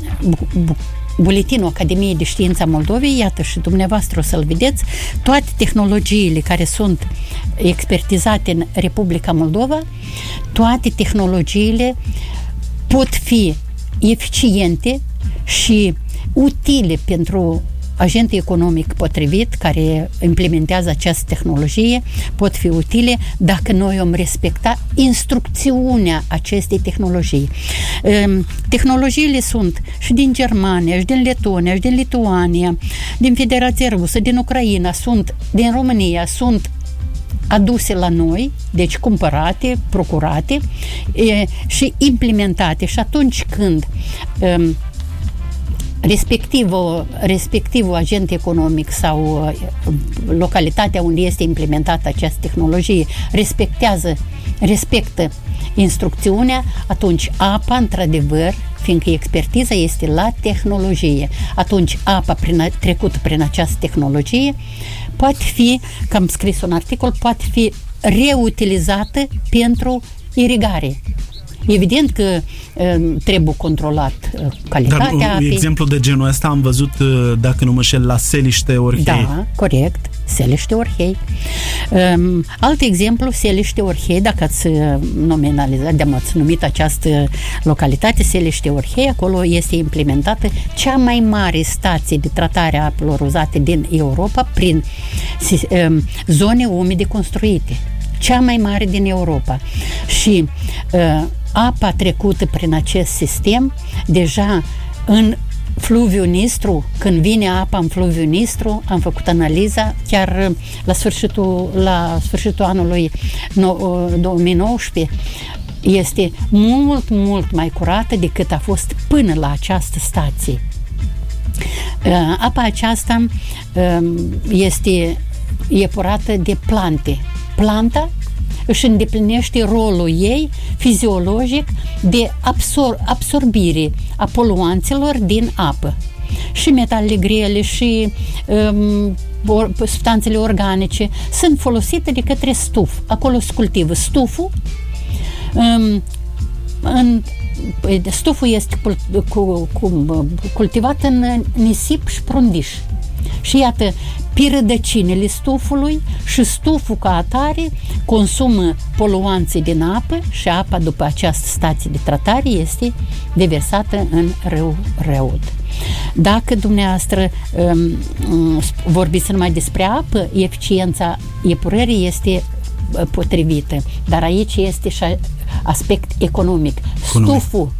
buletinul Academiei de Știință a Moldovei, iată și dumneavoastră o să-l vedeți, toate tehnologiile care sunt expertizate în Republica Moldova, toate tehnologiile pot fi eficiente și utile pentru agent economic potrivit care implementează această tehnologie pot fi utile dacă noi vom respecta instrucțiunea acestei tehnologii. Ehm, tehnologiile sunt și din Germania, și din Letonia, și din Lituania, din Federația Rusă, din Ucraina, sunt din România, sunt aduse la noi, deci cumpărate, procurate e, și implementate. Și atunci când um, respectivul, respectivul agent economic sau uh, localitatea unde este implementată această tehnologie respectează, respectă instrucțiunea, atunci apa, într-adevăr, fiindcă expertiza este la tehnologie, atunci apa prin, trecută prin această tehnologie poate fi, că am scris un articol, poate fi reutilizată pentru irigare. Evident că uh, trebuie controlat uh, calitatea Dar, apei. exemplu de genul ăsta am văzut, uh, dacă nu mă șel, la Seliște Orhei. Da, corect. Seliște Orhei. Um, alt exemplu, Seliște Orhei, dacă ați nominalizat, de ați numit această localitate, Seliște Orhei, acolo este implementată cea mai mare stație de tratare a apelor uzate din Europa prin um, zone umede construite cea mai mare din Europa. Și uh, apa trecută prin acest sistem, deja în fluviu Nistru, când vine apa în fluviu Nistru, am făcut analiza chiar la sfârșitul, la sfârșitul anului 2019, este mult, mult mai curată decât a fost până la această stație. Uh, apa aceasta um, este epurată de plante. Planta își îndeplinește rolul ei fiziologic de absor- absorbire a poluanților din apă. Și metalele grele și um, substanțele organice sunt folosite de către stuf. Acolo se cultivă stuful, um, în, păi, stuful este cu, cu, cu, cultivat în nisip și prundiș. Și iată, pe rădăcinile stufului și stuful ca atare consumă poluanții din apă și apa după această stație de tratare este deversată în râu Reud. Dacă dumneavoastră um, um, vorbiți numai despre apă, eficiența epurării este uh, potrivită, dar aici este și aspect economic. economic. Stuful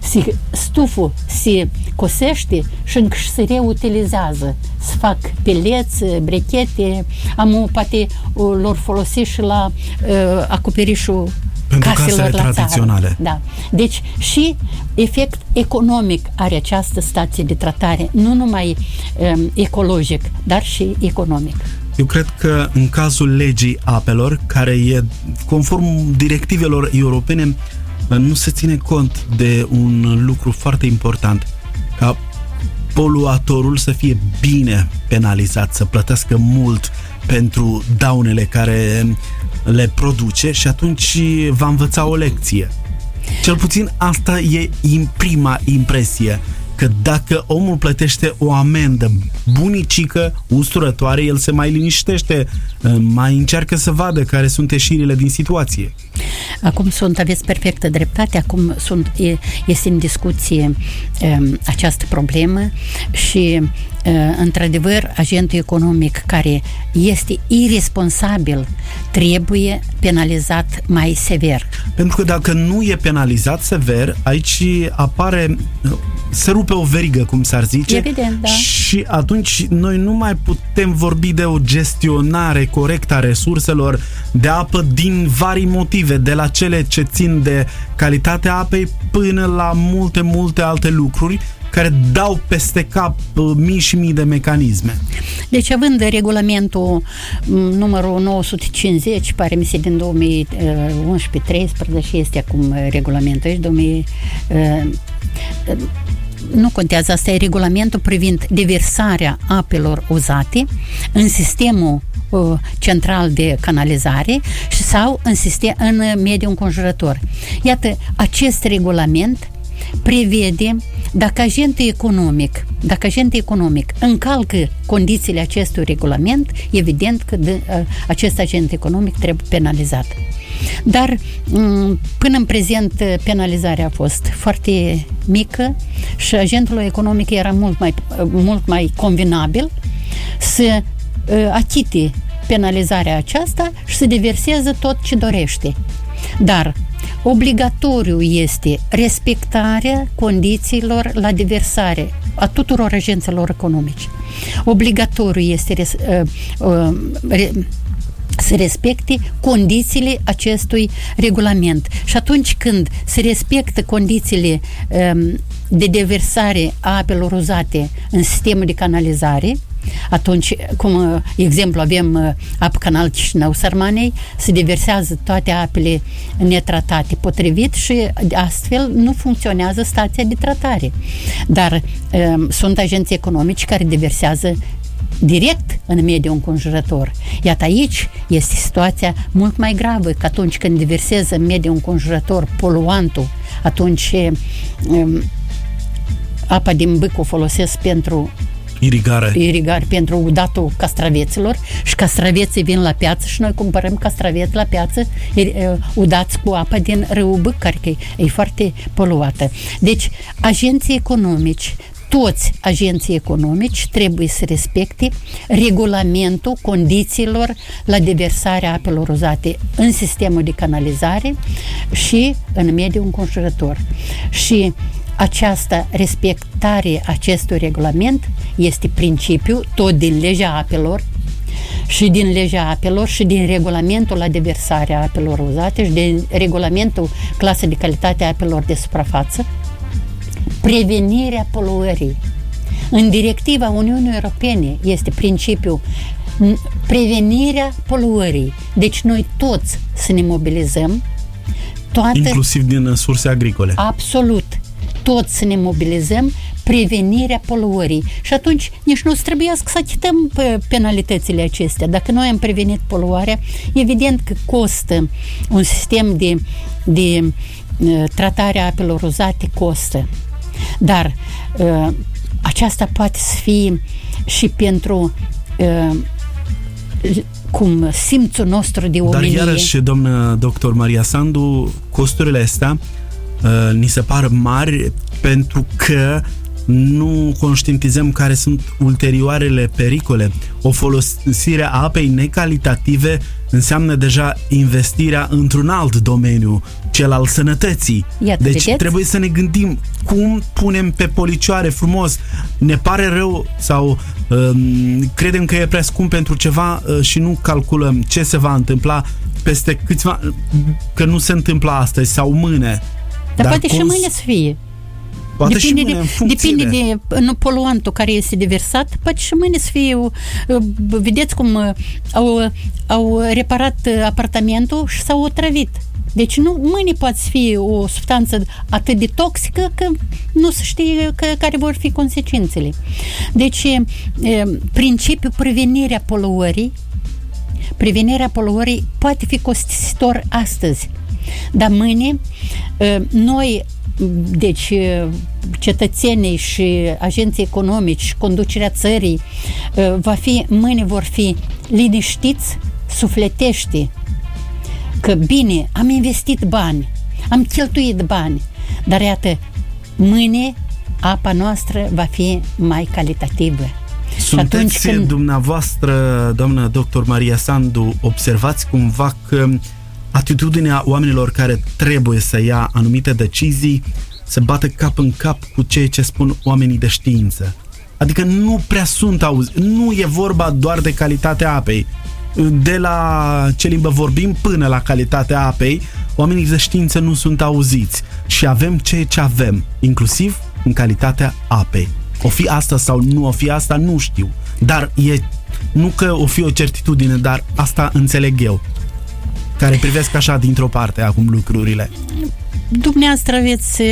se, stuful se cosește și încă se reutilizează. Se fac peleți, brechete, am poate lor folosi și la uh, acoperișul Pentru caselor casele la tradiționale. țară. Da. Deci și efect economic are această stație de tratare, nu numai um, ecologic, dar și economic. Eu cred că în cazul legii apelor, care e conform directivelor europene, nu se ține cont de un lucru foarte important, ca poluatorul să fie bine penalizat, să plătească mult pentru daunele care le produce și atunci va învăța o lecție. Cel puțin asta e în prima impresie că dacă omul plătește o amendă bunicică, usturătoare, el se mai liniștește, mai încearcă să vadă care sunt ieșirile din situație. Acum sunt, aveți perfectă dreptate, acum sunt, este în discuție um, această problemă și uh, într-adevăr agentul economic care este irresponsabil trebuie penalizat mai sever. Pentru că dacă nu e penalizat sever, aici apare, se rupe o verigă, cum s-ar zice, Evident, da. și atunci noi nu mai putem vorbi de o gestionare corectă a resurselor de apă din vari motive, de la cele ce țin de calitatea apei până la multe, multe alte lucruri care dau peste cap uh, mii și mii de mecanisme. Deci, având regulamentul numărul 950, pare mi se din 2011-13, este acum regulamentul, aici 2000, nu contează, asta e regulamentul privind diversarea apelor uzate în sistemul uh, central de canalizare sau în, sistem, în mediul înconjurător. Iată, acest regulament prevede dacă agentul economic, dacă agentul economic încalcă condițiile acestui regulament, evident că de, uh, acest agent economic trebuie penalizat. Dar până în prezent penalizarea a fost foarte mică și agentul economic era mult mai, mult mai convenabil să achite penalizarea aceasta și să diverseze tot ce dorește. Dar obligatoriu este respectarea condițiilor la diversare a tuturor agenților economici. Obligatoriu este res, uh, uh, re, să respecte condițiile acestui regulament. Și atunci când se respectă condițiile um, de deversare a apelor uzate în sistemul de canalizare, atunci, cum exemplu, avem uh, apă canal Chișinău Sărmanei, se deversează toate apele netratate potrivit și astfel nu funcționează stația de tratare. Dar um, sunt agenții economici care deversează direct în mediul înconjurător. Iată aici este situația mult mai gravă, că atunci când diversează în mediul înconjurător poluantul, atunci um, apa din bâc o folosesc pentru irigare. irigare pentru udatul castraveților și castraveții vin la piață și noi cumpărăm castraveți la piață udați cu apă din râul Bâc, care e, e foarte poluată. Deci, agenții economici toți agenții economici trebuie să respecte regulamentul condițiilor la deversarea apelor uzate în sistemul de canalizare și în mediul înconjurător. Și această respectare acestui regulament este principiu tot din legea apelor și din legea apelor și din regulamentul la deversarea apelor uzate și din regulamentul clasă de calitate a apelor de suprafață prevenirea poluării. În directiva Uniunii Europene este principiul prevenirea poluării. Deci noi toți să ne mobilizăm toate, Inclusiv din surse agricole. Absolut. Toți să ne mobilizăm prevenirea poluării. Și atunci nici nu trebuie să achităm penalitățile acestea. Dacă noi am prevenit poluarea, evident că costă un sistem de, de uh, tratare a apelor uzate costă. Dar uh, aceasta poate să fie și pentru uh, cum simțul nostru de omenie. Dar iarăși, domnă doctor Maria Sandu, costurile astea uh, ni se par mari pentru că nu conștientizăm care sunt ulterioarele pericole. O folosire a apei necalitative înseamnă deja investirea într-un alt domeniu, cel al sănătății. Iată, deci vedeți? trebuie să ne gândim cum punem pe policioare frumos. Ne pare rău sau um, credem că e prea scump pentru ceva uh, și nu calculăm ce se va întâmpla peste câțiva... că nu se întâmplă astăzi sau mâine. Dar, poate și mâine să fie. Poate depinde și mâine, de, în funcție depinde de... de, nu, poluantul care este deversat, poate și mâine să fie, uh, vedeți cum uh, au, au reparat uh, apartamentul și s-au otrăvit. Deci nu, mâine poate să fie o substanță atât de toxică că nu se știe că, care vor fi consecințele. Deci, e, principiul prevenirea poluării prevenirea poluării poate fi costisitor astăzi, dar mâine noi deci cetățenii și agenții economici și conducerea țării va fi, mâine vor fi liniștiți, sufletești, că bine, am investit bani, am cheltuit bani, dar iată, mâine apa noastră va fi mai calitativă. Sunteți atunci când... dumneavoastră, doamnă doctor Maria Sandu, observați cumva că atitudinea oamenilor care trebuie să ia anumite decizii se bate cap în cap cu ceea ce spun oamenii de știință. Adică nu prea sunt auzi. Nu e vorba doar de calitatea apei. De la ce limbă vorbim până la calitatea apei, oamenii de știință nu sunt auziți. Și avem ceea ce avem, inclusiv în calitatea apei. O fi asta sau nu o fi asta, nu știu. Dar e, nu că o fi o certitudine, dar asta înțeleg eu. Care privesc așa dintr-o parte acum lucrurile. Dumneavoastră aveți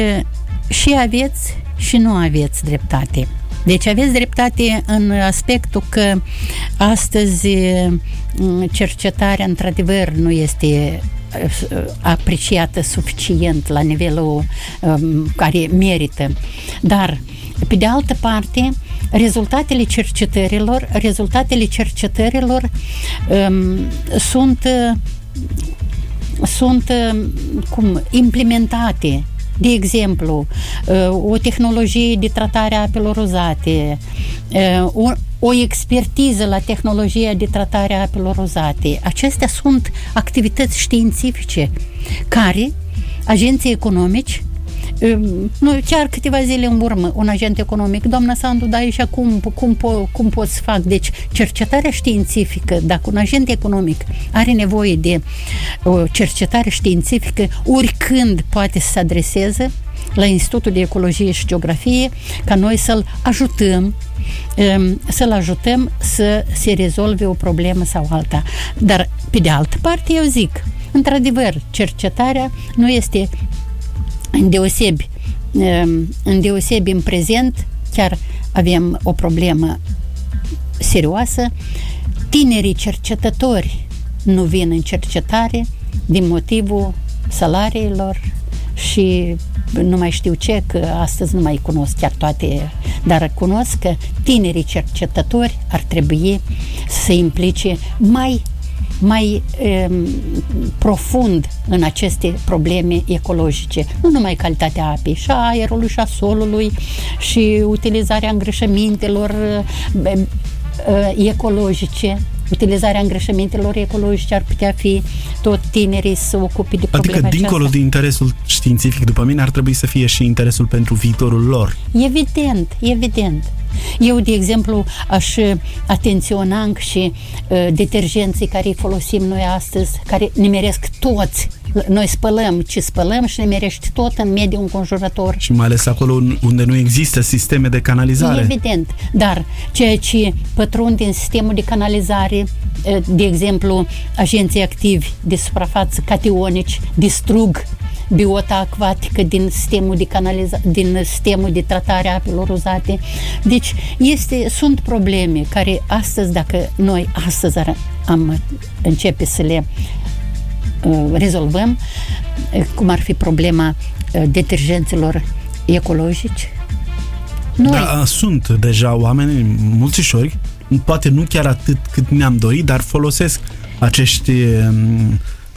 și aveți și nu aveți dreptate. Deci aveți dreptate în aspectul că astăzi cercetarea într-adevăr nu este apreciată suficient la nivelul um, care merită. Dar pe de altă parte, rezultatele cercetărilor, rezultatele cercetărilor um, sunt sunt cum implementate de exemplu, o tehnologie de tratare a apelor uzate, o, o expertiză la tehnologia de tratare a apelor uzate. Acestea sunt activități științifice care agenții economici nu, chiar câteva zile în urmă, un agent economic, doamna Sandu, da, și acum cum, cum, cum pot să fac? Deci, cercetarea științifică, dacă un agent economic are nevoie de o cercetare științifică, oricând poate să se adreseze la Institutul de Ecologie și Geografie, ca noi să-l ajutăm să-l ajutăm să se rezolve o problemă sau alta. Dar, pe de altă parte, eu zic, într-adevăr, cercetarea nu este îndeosebi, îndeosebi în prezent, chiar avem o problemă serioasă, tinerii cercetători nu vin în cercetare din motivul salariilor și nu mai știu ce, că astăzi nu mai cunosc chiar toate, dar cunosc că tinerii cercetători ar trebui să se implice mai mai e, profund în aceste probleme ecologice. Nu numai calitatea apei, și a aerului, și a solului, și utilizarea îngrășămintelor e, ecologice utilizarea îngrășămintelor ecologice ar putea fi tot tinerii să ocupe de problema Adică, dincolo aceasta. de interesul științific, după mine, ar trebui să fie și interesul pentru viitorul lor. Evident, evident. Eu, de exemplu, aș atenționa și uh, detergenții care îi folosim noi astăzi, care nimeresc toți noi spălăm ce spălăm și ne merești tot în mediul înconjurător. Și mai ales acolo unde nu există sisteme de canalizare. Evident, dar ceea ce pătrunde în sistemul de canalizare, de exemplu, agenții activi de suprafață cationici distrug biota acvatică din sistemul de canaliza- din sistemul de tratare a apelor uzate. Deci este, sunt probleme care astăzi, dacă noi astăzi am începe să le Uh, rezolvăm, uh, cum ar fi problema uh, detergenților ecologici. Noi... Da, sunt deja oameni, mulțișori, poate nu chiar atât cât mi-am dorit, dar folosesc acești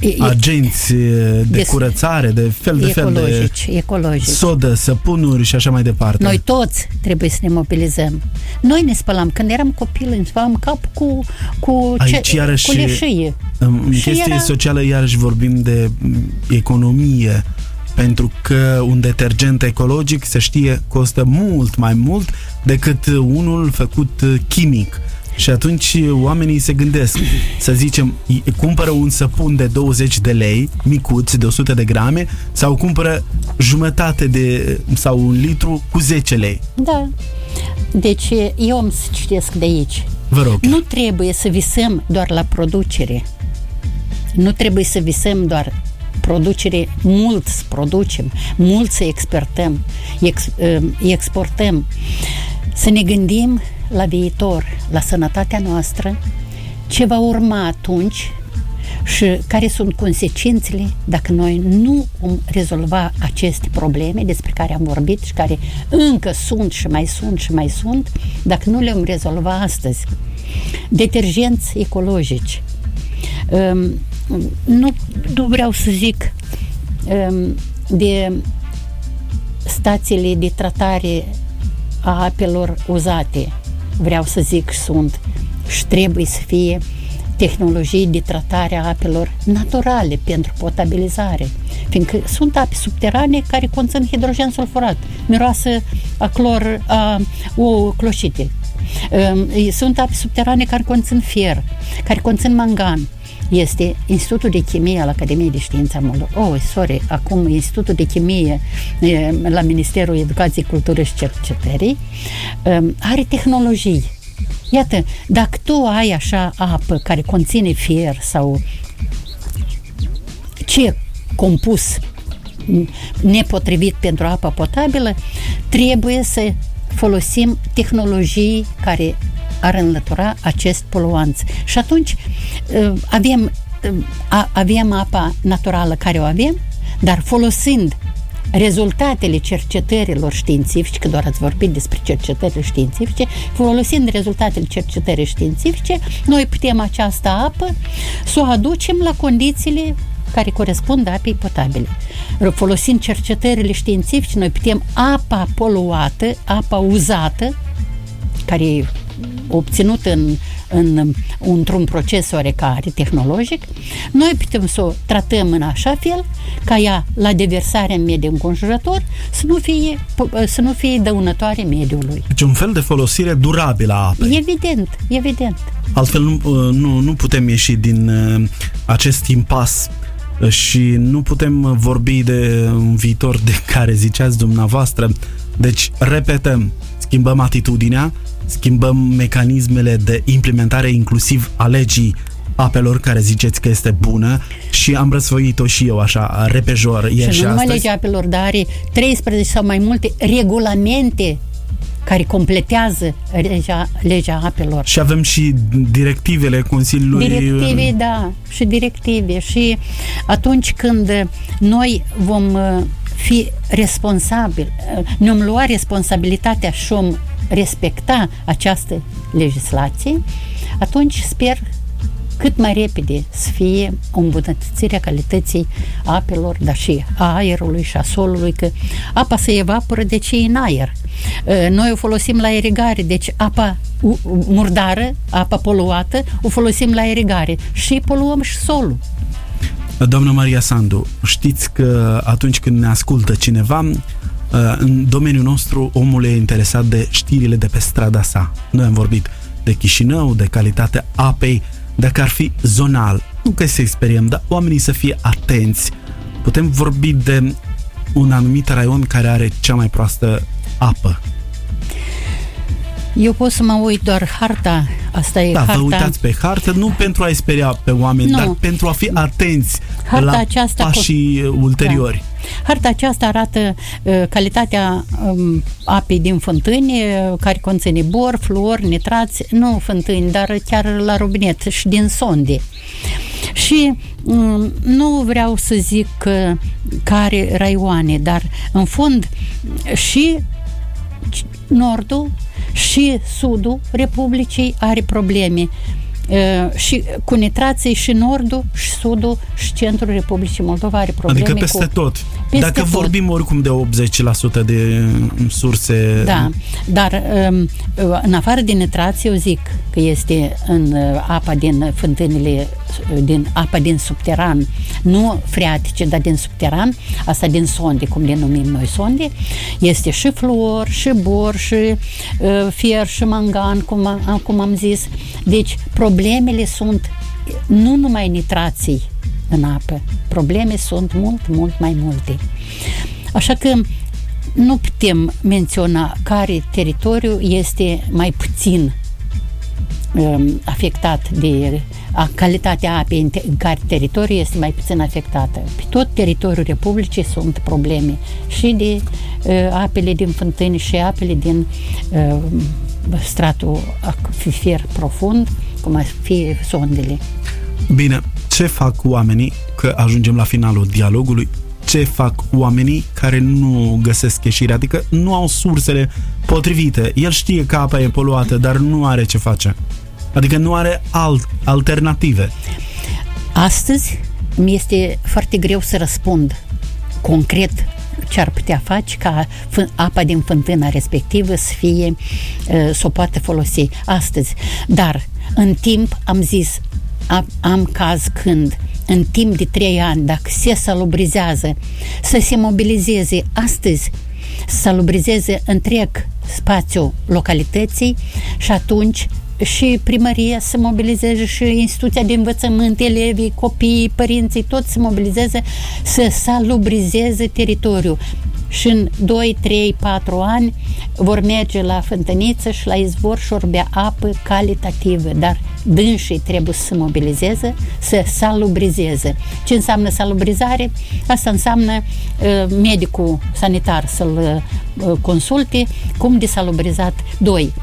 um, agenți de, de curățare, de fel de fel de ecologici. sodă, săpunuri și așa mai departe. Noi toți trebuie să ne mobilizăm. Noi ne spălam, când eram copil, ne spălam cap cu, cu, Aici, ce, iarăși, cu leșâie. În și chestie era... socială, iarăși vorbim de economie, pentru că un detergent ecologic, se știe, costă mult mai mult decât unul făcut chimic Și atunci oamenii se gândesc, să zicem, cumpără un săpun de 20 de lei, micuț, de 100 de grame, sau cumpără jumătate de, sau un litru cu 10 lei. Da. Deci eu am să citesc de aici. Vă rog. Nu trebuie să visăm doar la producere. Nu trebuie să visăm doar producere, mult să producem, mult să exportăm, ex, exportăm. Să ne gândim la viitor, la sănătatea noastră, ce va urma atunci și care sunt consecințele dacă noi nu vom rezolva aceste probleme despre care am vorbit și care încă sunt și mai sunt și mai sunt, dacă nu le vom rezolva astăzi. Detergenți ecologici. Um, nu, nu vreau să zic um, de stațiile de tratare a apelor uzate. Vreau să zic sunt și trebuie să fie tehnologii de tratare a apelor naturale pentru potabilizare. Fiindcă sunt ape subterane care conțin hidrogen sulfurat, miroasă a clor, a o cloșite. Sunt ape subterane care conțin fier, care conțin mangan, este Institutul de Chimie al Academiei de Științe a Moldovei. Oh, sorry, acum Institutul de Chimie la Ministerul Educației, Culturii și Cercetării are tehnologii. Iată, dacă tu ai așa apă care conține fier sau ce compus nepotrivit pentru apa potabilă, trebuie să folosim tehnologii care ar înlătura acest poluanți. Și atunci uh, avem, uh, avem apa naturală care o avem, dar folosind rezultatele cercetărilor științifice, că doar ați vorbit despre cercetările științifice, folosind rezultatele cercetării științifice, noi putem această apă să o aducem la condițiile care corespund apei potabile. Folosind cercetările științifice, noi putem apa poluată, apa uzată, care e obținut în, în, într-un proces oarecare tehnologic, noi putem să o tratăm în așa fel ca ea, la deversarea în mediul înconjurător, să nu fie, să nu fie dăunătoare mediului. Deci un fel de folosire durabilă a apei. Evident, evident. Altfel nu, nu, nu putem ieși din uh, acest impas uh, și nu putem vorbi de un viitor de care ziceați dumneavoastră. Deci, repetăm, schimbăm atitudinea, schimbăm mecanismele de implementare inclusiv a legii apelor care ziceți că este bună și am răsfoit-o și eu așa repejor ieri și, și nu numai astăzi. legea apelor, dar are 13 sau mai multe regulamente care completează legea, legea apelor. Și avem și directivele Consiliului... Directive, da, și directive. Și atunci când noi vom uh, fi responsabili, uh, ne-om lua responsabilitatea și om respecta această legislație, atunci sper cât mai repede să fie o îmbunătățire a calității apelor, dar și a aerului și a solului, că apa se evaporă, deci e în aer. Ă, noi o folosim la irigare, deci apa murdară, apa poluată, o folosim la irigare și poluăm și solul. Doamna Maria Sandu, știți că atunci când ne ascultă cineva, Uh, în domeniul nostru omul e interesat de știrile de pe strada sa. Noi am vorbit de Chișinău, de calitatea apei, dacă ar fi zonal, nu că să experiem, dar oamenii să fie atenți. Putem vorbi de un anumit raion care are cea mai proastă apă. Eu pot să mă uit doar harta, asta e da, harta. vă uitați pe hartă, nu pentru a-i speria pe oameni, nu. dar pentru a fi atenți harta la aceasta pașii co- ulteriori. Da. Harta aceasta arată uh, calitatea um, apei din fântâni, uh, care conține bor, fluor, nitrați, nu fântâni, dar chiar la robinet și din sonde. Și um, nu vreau să zic uh, care raioane, dar în fond și nordul și sudul Republicii are probleme și cu nitrații și nordul și sudul și centrul Republicii Moldova are probleme Adică peste cu, tot. Peste Dacă tot. vorbim oricum de 80% de surse... Da, dar um, în afară din nitrați, eu zic că este în uh, apa din fântânile, uh, din apa din subteran, nu freatice, dar din subteran, asta din sonde, cum le numim noi sonde, este și fluor, și bor, și uh, fier, și mangan, cum, am- cum am zis. Deci, problemele sunt nu numai nitrații în apă, probleme sunt mult, mult mai multe. Așa că nu putem menționa care teritoriu este mai puțin um, afectat de a, calitatea apei în, te, în care teritoriu este mai puțin afectată. Pe tot teritoriul Republicii sunt probleme și de uh, apele din fântâni și apele din uh, stratul acvifer profund, cum ar fi sondele. Bine, ce fac oamenii, că ajungem la finalul dialogului, ce fac oamenii care nu găsesc ieșire, adică nu au sursele potrivite. El știe că apa e poluată, dar nu are ce face. Adică nu are alt, alternative. Astăzi mi este foarte greu să răspund concret ce ar putea face ca fân- apa din fântâna respectivă să fie, uh, să o poată folosi astăzi. Dar în timp am zis, am, am caz când în timp de trei ani, dacă se salubrizează, să se mobilizeze astăzi, să salubrizeze întreg spațiul localității și atunci și primăria să mobilizeze și instituția de învățământ, elevii, copiii, părinții, toți să mobilizeze să salubrizeze teritoriul. Și în 2, 3, 4 ani vor merge la fântăniță și la izvor și vor bea apă calitativă, dar dânsii trebuie să se mobilizeze, să salubrizeze. Ce înseamnă salubrizare? Asta înseamnă uh, medicul sanitar să-l uh, consulte, cum de salubrizat. 2.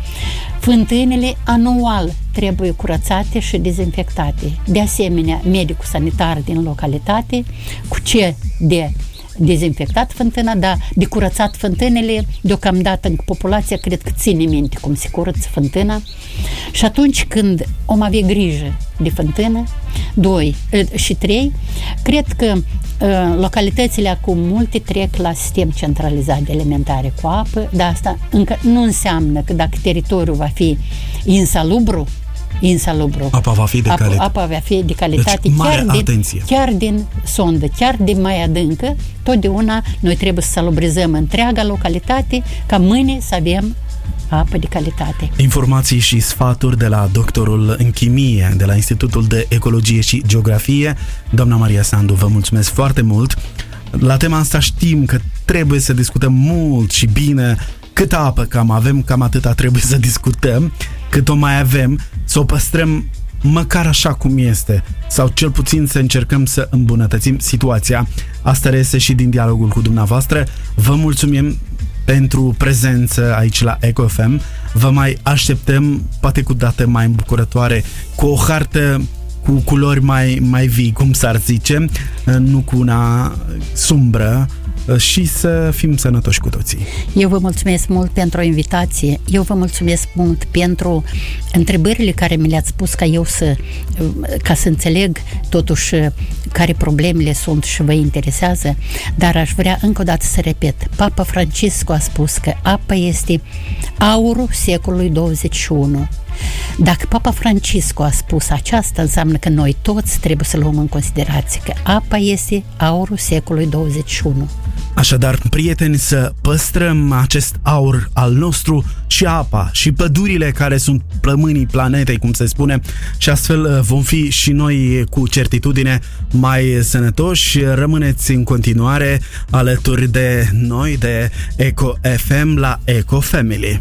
Fântânile anual trebuie curățate și dezinfectate. De asemenea, medicul sanitar din localitate, cu ce de dezinfectat fântâna, dar de curățat fântânele, deocamdată în populația cred că ține minte cum se curăță fântâna. Și atunci când om avea grijă de fântână, doi și trei, cred că uh, localitățile acum multe trec la sistem centralizat de alimentare cu apă, dar asta încă nu înseamnă că dacă teritoriul va fi insalubru, insalubru. Apa va fi de apa, calitate. apa va fi de calitate Deci, mare chiar, din, atenție. chiar din sondă, chiar din mai adâncă, totdeauna noi trebuie să salubrizăm întreaga localitate ca mâine să avem apă de calitate. Informații și sfaturi de la doctorul în chimie de la Institutul de Ecologie și Geografie, doamna Maria Sandu, vă mulțumesc foarte mult. La tema asta știm că trebuie să discutăm mult și bine cât apă cam avem, cam atâta trebuie să discutăm, cât o mai avem, să o păstrăm măcar așa cum este sau cel puțin să încercăm să îmbunătățim situația. Asta reiese și din dialogul cu dumneavoastră. Vă mulțumim pentru prezență aici la EcoFM. Vă mai așteptăm, poate cu date mai îmbucurătoare, cu o hartă cu culori mai, mai vii, cum s-ar zice, nu cu una sumbră și să fim sănătoși cu toții. Eu vă mulțumesc mult pentru invitație. Eu vă mulțumesc mult pentru întrebările care mi le-ați spus ca eu să, ca să înțeleg totuși care problemele sunt și vă interesează, dar aș vrea încă o dată să repet. Papa Francisco a spus că apa este aurul secolului 21. Dacă Papa Francisco a spus aceasta, înseamnă că noi toți trebuie să luăm în considerație că apa este aurul secolului 21. Așadar, prieteni, să păstrăm acest aur al nostru și apa și pădurile care sunt plămânii planetei, cum se spune, și astfel uh, vom fi și noi cu certitudine mai sănătoși. Rămâneți în continuare alături de noi, de Eco FM la Eco Family.